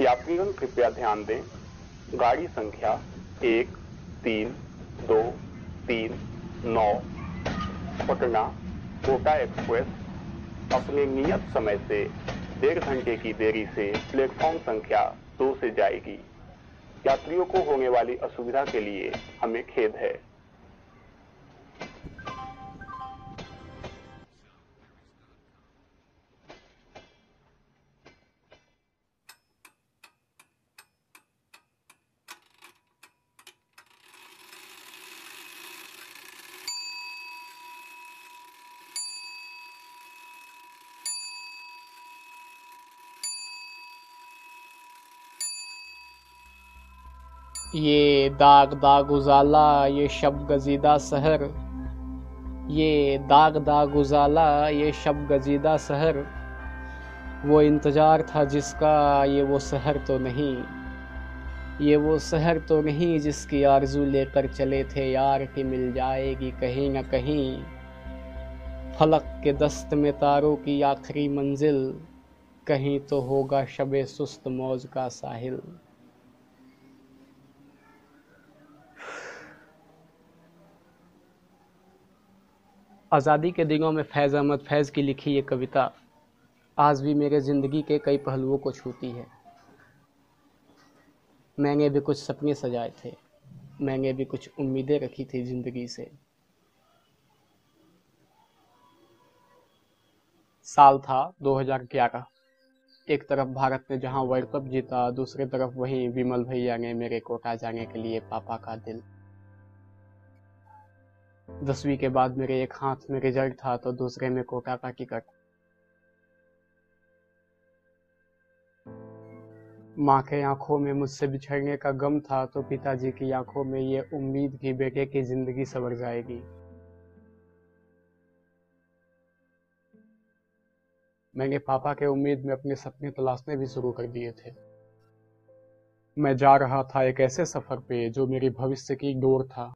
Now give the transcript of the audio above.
यात्रीगण कृपया ध्यान दें। गाड़ी संख्या एक, तीन, दो, तीन, नौ। पटना कोटा एक्सप्रेस अपने नियत समय से डेढ़ घंटे की देरी से प्लेटफॉर्म संख्या दो से जाएगी। यात्रियों को होने वाली असुविधा के लिए हमें खेद है। ये दाग दाग उजाला, ये शब गजीदा सहर। ये दाग दाग उजाला, ये शब गजीदा सहर। वो इंतज़ार था जिसका, ये वो सहर तो नहीं। ये वो सहर तो नहीं जिसकी आरज़ू लेकर चले थे यार कि मिल जाएगी कहीं ना कहीं। फलक के दस्त में तारों की आखिरी मंजिल, कहीं तो होगा शब सुस्त मौज का साहिल। आज़ादी के दिनों में फैज़ अहमद फैज़ की लिखी ये कविता आज भी मेरे ज़िंदगी के कई पहलुओं को छूती है। मैंने भी कुछ सपने सजाए थे, मैंने भी कुछ उम्मीदें रखी थी ज़िंदगी से। साल था 2011 एक तरफ़ भारत ने जहाँ वर्ल्ड कप जीता, दूसरी तरफ़ वहीं विमल भैया ने मेरे कोटा जाने के लिए पापा का दिल। दसवीं के बाद मेरे एक हाथ में रिज़ल्ट था तो दूसरे में कोटा का टिकट माँ के आँखों में मुझसे बिछड़ने का गम था तो पिताजी की आँखों में ये उम्मीद की बेटे की ज़िंदगी सवर जाएगी। मैंने पापा के उम्मीद में अपने सपने तलाशने भी शुरू कर दिए थे। मैं जा रहा था एक ऐसे सफ़र पे जो मेरी भविष्य की डोर था।